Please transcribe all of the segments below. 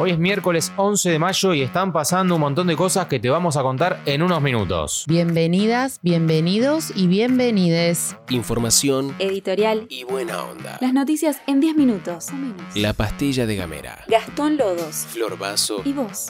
Hoy es miércoles 11 de mayo y están pasando un montón de cosas que te vamos a contar en unos minutos. Bienvenidas, bienvenidos y bienvenides. Información Editorial. y buena onda. Las noticias en 10 minutos. o menos. La pastilla de Gamera. Gastón Lodos. Flor Vaso. ¿Y vos?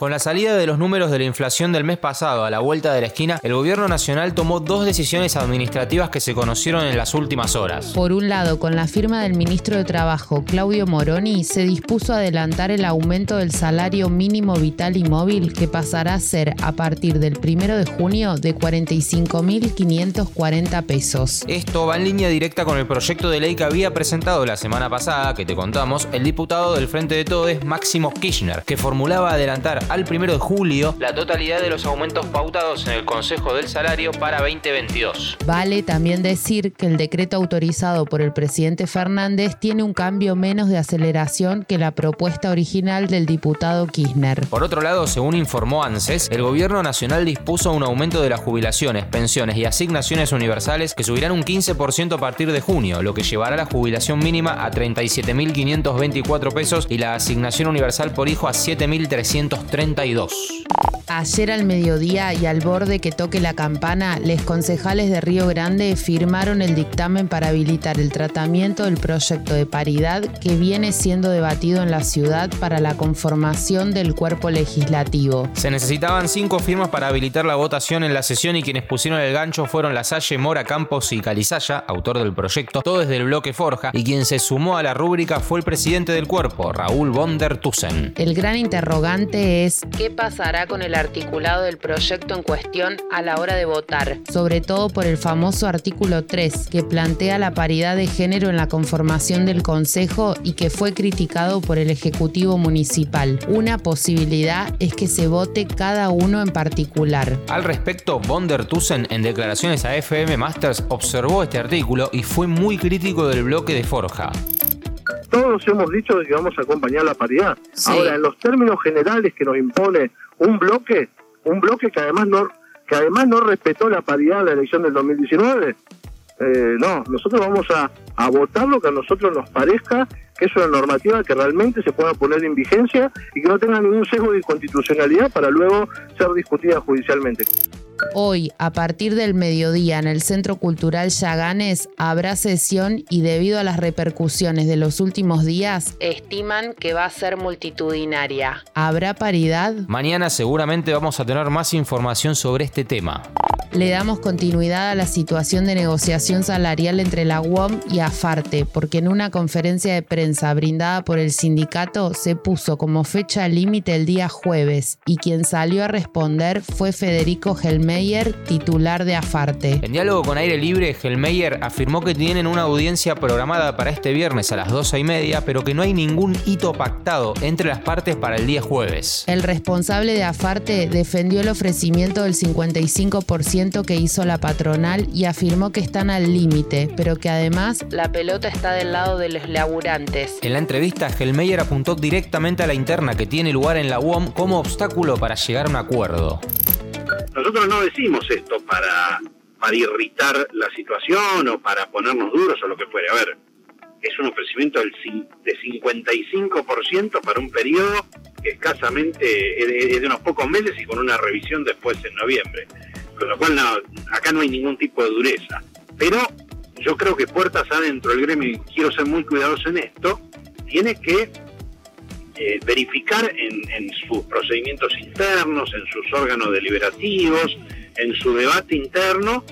Con la salida de los números de la inflación del mes pasado a la vuelta de la esquina, el gobierno nacional tomó dos decisiones administrativas que se conocieron en las últimas horas. Por un lado, con la firma del ministro de Trabajo, Claudio Moroni, se dispuso a adelantar el aumento del salario mínimo vital y móvil que pasará a ser a partir del 1 de junio de 45.540 pesos. Esto va en línea directa con el proyecto de ley que había presentado la semana pasada, que te contamos, el diputado del Frente de Todes, Máximo Kirchner, que formulaba adelantar al 1 de julio la totalidad de los aumentos pautados en el Consejo del Salario para 2022. Vale también decir que el decreto autorizado por el presidente Fernández tiene un cambio menos de aceleración que la propuesta original del diputado Kirchner. Por otro lado, según informó ANSES, el gobierno nacional dispuso un aumento de las jubilaciones, pensiones y asignaciones universales que subirán un 15% a partir de junio, lo que llevará la jubilación mínima a 37.524 pesos y la asignación universal por hijo a 7.332. Ayer al mediodía y al borde que toque la campana, los concejales de Río Grande firmaron el dictamen para habilitar el tratamiento del proyecto de paridad que viene siendo debatido en la ciudad para la conformación del cuerpo legislativo. Se necesitaban cinco firmas para habilitar la votación en la sesión y quienes pusieron el gancho fueron Lasalle, Mora, Campos y Calizaya, autor del proyecto, todo desde el bloque Forja, y quien se sumó a la rúbrica fue el presidente del cuerpo, Raúl von der Tussen. El gran interrogante es qué pasará con el articulado del proyecto en cuestión a la hora de votar, sobre todo por el famoso artículo 3 que plantea la paridad de género en la conformación del Consejo y que fue criticado por el Ejecutivo Municipal. Una posibilidad es que se vote cada uno en particular. Al respecto, von der Tussen en declaraciones a FM Masters observó este artículo y fue muy crítico del bloque de Forja. Todos hemos dicho de que vamos a acompañar la paridad. Ahora, en los términos generales que nos impone un bloque, un bloque que además no que además no respetó la paridad en la elección del 2019, eh, no, nosotros vamos a, a votar lo que a nosotros nos parezca que es una normativa que realmente se pueda poner en vigencia y que no tenga ningún sesgo de inconstitucionalidad para luego ser discutida judicialmente. Hoy, a partir del mediodía, en el Centro Cultural Yaganes, habrá sesión y debido a las repercusiones de los últimos días, estiman que va a ser multitudinaria. ¿Habrá paridad? Mañana seguramente vamos a tener más información sobre este tema. Le damos continuidad a la situación de negociación salarial entre la UOM y AFARTE, porque en una conferencia de prensa brindada por el sindicato se puso como fecha límite el día jueves y quien salió a responder fue Federico Titular de AFARTE. En diálogo con Aire Libre, Helmeyer afirmó que tienen una audiencia programada para este viernes a las 12 y media, pero que no hay ningún hito pactado entre las partes para el día jueves. El responsable de AFARTE defendió el ofrecimiento del 55% que hizo la patronal y afirmó que están al límite, pero que además la pelota está del lado de los laburantes. En la entrevista, Helmeyer apuntó directamente a la interna que tiene lugar en la UOM como obstáculo para llegar a un acuerdo. Nosotros no decimos esto para, para irritar la situación o para ponernos duros o lo que fuere. A ver, es un ofrecimiento del de 55% para un periodo que escasamente es de, unos pocos meses y con una revisión después en noviembre. Con lo cual, no, acá no hay ningún tipo de dureza. Pero yo creo que puertas adentro del gremio, y quiero ser muy cuidadoso en esto, tiene que eh, verificar en, sus procedimientos internos, en sus órganos deliberativos, en su debate interno,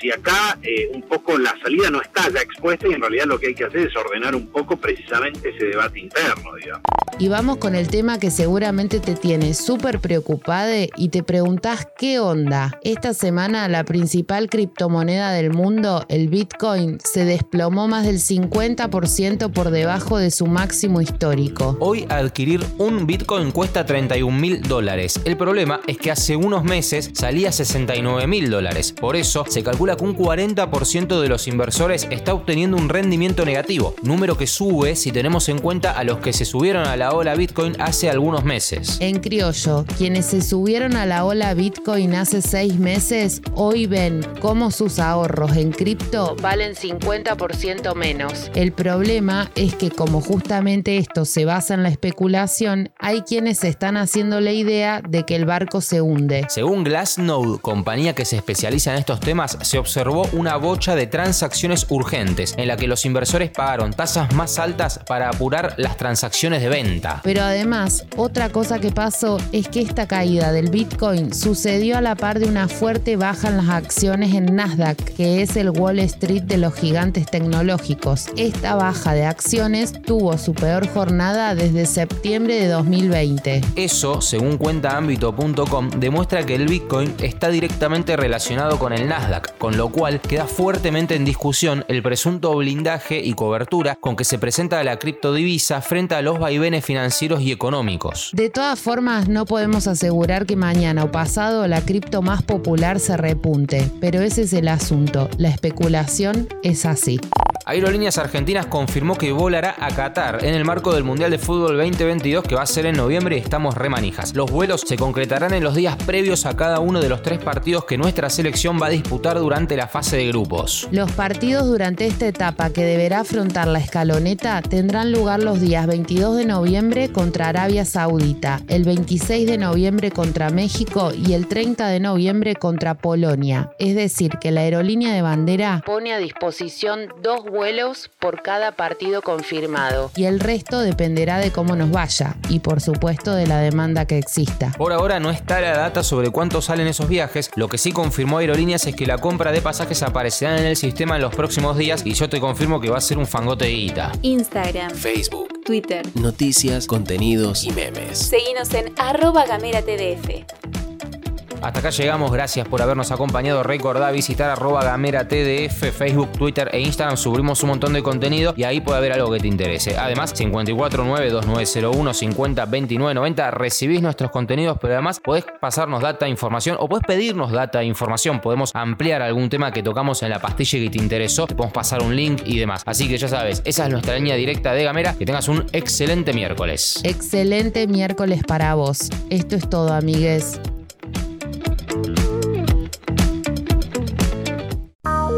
si acá eh, un poco la salida no está ya expuesta y en realidad lo que hay que hacer es ordenar un poco precisamente ese debate interno, digamos. Y vamos con el tema que seguramente te tiene súper preocupada y te preguntás qué onda. Esta semana la principal criptomoneda del mundo, el Bitcoin, se desplomó más del 50% por debajo de su máximo histórico. Hoy adquirir un Bitcoin cuesta 31 mil dólares. El problema es que hace unos meses salía 69 mil dólares. Por eso se calcula calcula que un 40% de los inversores está obteniendo un rendimiento negativo, número que sube si tenemos en cuenta a los que se subieron a la ola Bitcoin hace algunos meses. En criollo, quienes se subieron a la ola Bitcoin hace seis meses, hoy ven cómo sus ahorros en cripto valen 50% menos. El problema es que como justamente esto se basa en la especulación, hay quienes están haciendo la idea de que el barco se hunde. Según Glassnode, compañía que se especializa en estos temas, se observó una bocha de transacciones urgentes en la que los inversores pagaron tasas más altas para apurar las transacciones de venta. Pero además, otra cosa que pasó es que esta caída del Bitcoin sucedió a la par de una fuerte baja en las acciones en Nasdaq, que es el Wall Street de los gigantes tecnológicos. Esta baja de acciones tuvo su peor jornada desde septiembre de 2020. Eso, según cuenta ámbito.com, demuestra que el Bitcoin está directamente relacionado con el Nasdaq, con lo cual queda fuertemente en discusión el presunto blindaje y cobertura con que se presenta la criptodivisa frente a los vaivenes financieros y económicos. De todas formas, no podemos asegurar que mañana o pasado la cripto más popular se repunte, pero ese es el asunto. La especulación es así. Aerolíneas Argentinas confirmó que volará a Qatar en el marco del Mundial de Fútbol 2022 que va a ser en noviembre y estamos remanijas. Los vuelos se concretarán en los días previos a cada uno de los tres partidos que nuestra selección va a disputar durante la fase de grupos. Los partidos durante esta etapa que deberá afrontar la escaloneta tendrán lugar los días 22 de noviembre contra Arabia Saudita, el 26 de noviembre contra México y el 30 de noviembre contra Polonia. Es decir, que la aerolínea de bandera pone a disposición dos vuelos por cada partido confirmado y el resto dependerá de cómo nos vaya y por supuesto de la demanda que exista. Por ahora no está la data sobre cuánto salen esos viajes, lo que sí confirmó Aerolíneas es que la compra de pasajes aparecerá en el sistema en los próximos días y yo te confirmo que va a ser un fangote de guita. Instagram, Facebook, Twitter. noticias, contenidos y memes. Seguinos en arroba gamera TDF. Hasta acá llegamos, gracias por habernos acompañado. Recordá visitar arroba gamera TDF, Facebook, Twitter e Instagram. Subimos un montón de contenido y ahí puede haber algo que te interese. Además, 549-2901-502990. Recibís nuestros contenidos, pero además podés pasarnos data, información o podés pedirnos data e información. Podemos ampliar algún tema que tocamos en la pastilla que te interesó. Te podemos pasar un link y demás. Así que ya sabes, esa es nuestra línea directa de Gamera. Que tengas un excelente miércoles. Excelente miércoles para vos. Esto es todo, amigues.